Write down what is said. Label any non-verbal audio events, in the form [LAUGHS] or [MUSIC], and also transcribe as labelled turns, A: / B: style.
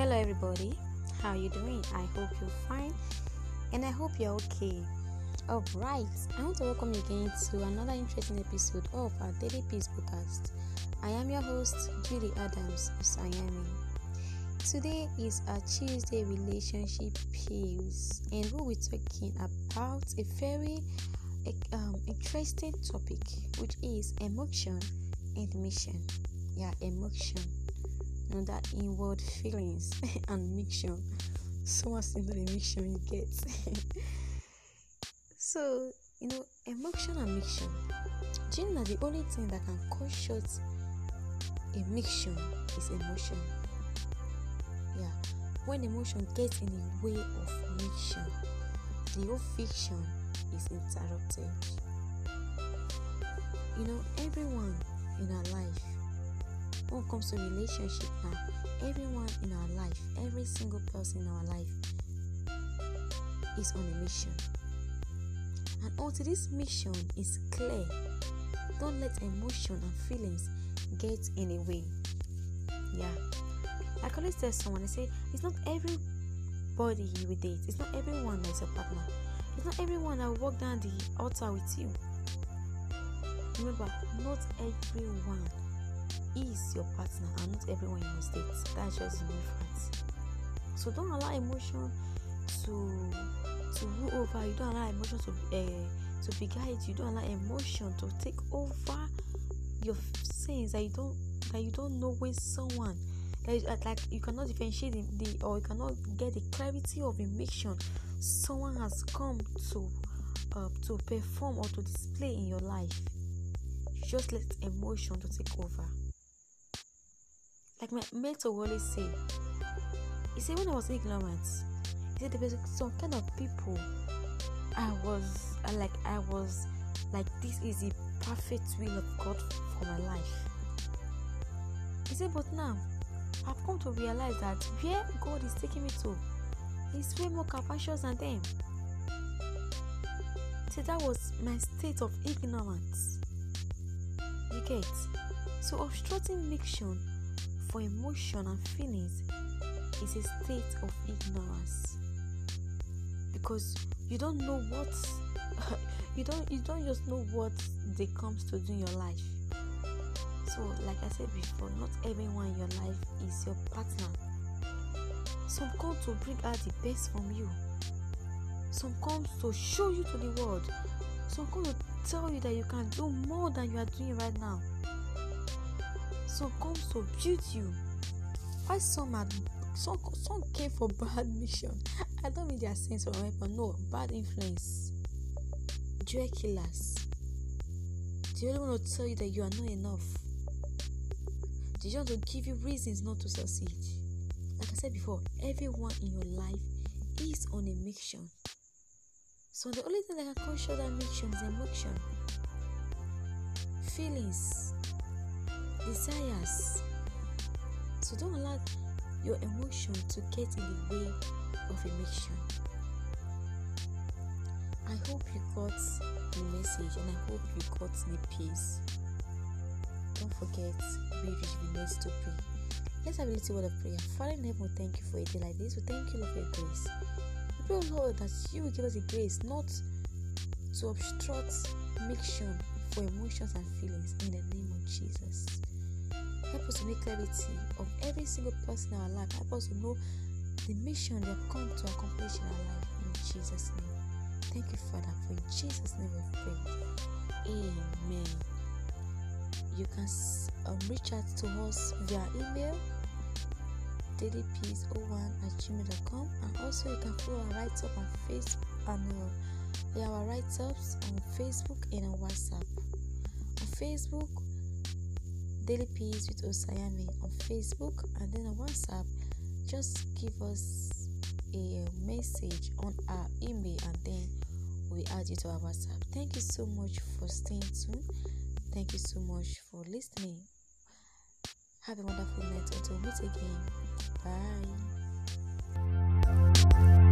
A: Hello, everybody. How are you doing? I hope you're fine, and I hope you're okay. All right, I want to welcome you again to another interesting episode of our Daily Peace podcast. I am your host, Julie Adams Sayami. Today is our Tuesday relationship peace, and we'll be talking about a very um, interesting topic, which is emotion and mission. Yeah, emotion know that inward feelings [LAUGHS] and mixture. So much into the mixture you get. [LAUGHS] So you know emotion and mixture. Do you know the only thing that can cut short a mixture is emotion? Yeah. When emotion gets in the way of mixture the whole fiction is interrupted. You know everyone in our life when it comes to relationship now, everyone in our life, every single person in our life is on a mission. And until this mission is clear, don't let emotion and feelings get in the way. Yeah. I always tell someone, I say it's not everybody you will date, it's not everyone that's your partner. It's not everyone that will walk down the altar with you. Remember, not everyone is your partner and not everyone you must date. That's just the difference. So don't allow emotion to to rule over you. Don't allow emotion to uh, to beguile you. Don't allow emotion to take over your sins that you don't that you don't know when someone that is, like you cannot differentiate the, the or you cannot get the clarity of emotion someone has come to uh, to perform or to display in your life. You just let emotion to take over like my mentor always say, he said when I was ignorant, he said there was some kind of people I was I like I was like this is the perfect will of God for my life. He said, but now I've come to realize that where God is taking me to is way more capacious than them. So that was my state of ignorance. You get so obstructing mixture for emotion and feelings is a state of ignorance. Because you don't know what [LAUGHS] you don't you don't just know what they comes to do in your life. So like i said before not everyone in your life is your partner. Some come to bring out the best from you. Some come to show you to the world. Some come to tell you that you can do more than you are doing right now some come build you. Why some are some some came for bad [LAUGHS] mission? I don't mean their sense of weapon no bad influence. Joy killers they only want to tell you that you are not enough. They just to give you reasons not to succeed. Like i said before everyone in your life is on a mission. So the only thing that can cause that mission is emotion. Feelings desires. So don't allow your emotion to get in the way of a mission. I hope you got the message and I hope you got the peace. Don't forget, we rejuvenate to pray. Let's have a little word of prayer. Father in heaven, thank you for a day like this. We thank you, Lord, for your grace. We pray, Lord, that you will give us the grace not to obstruct mixture for emotions and feelings in the name of Jesus. Help us to make clarity of every single person in our life. Help us to know the mission they have come to accomplish in our life. In Jesus' name. Thank you, Father, for in Jesus' name we pray. Amen. You can um, reach out to us via email dailypeace01 at gmail.com and also you can follow our write up on Facebook and uh, our write ups on Facebook and on WhatsApp. On Facebook, Daily Peace with Osayami on Facebook and then on WhatsApp, just give us a message on our email and then we add you to our WhatsApp. Thank you so much for staying tuned. Thank you so much for listening. Have a wonderful night until we meet again. Bye.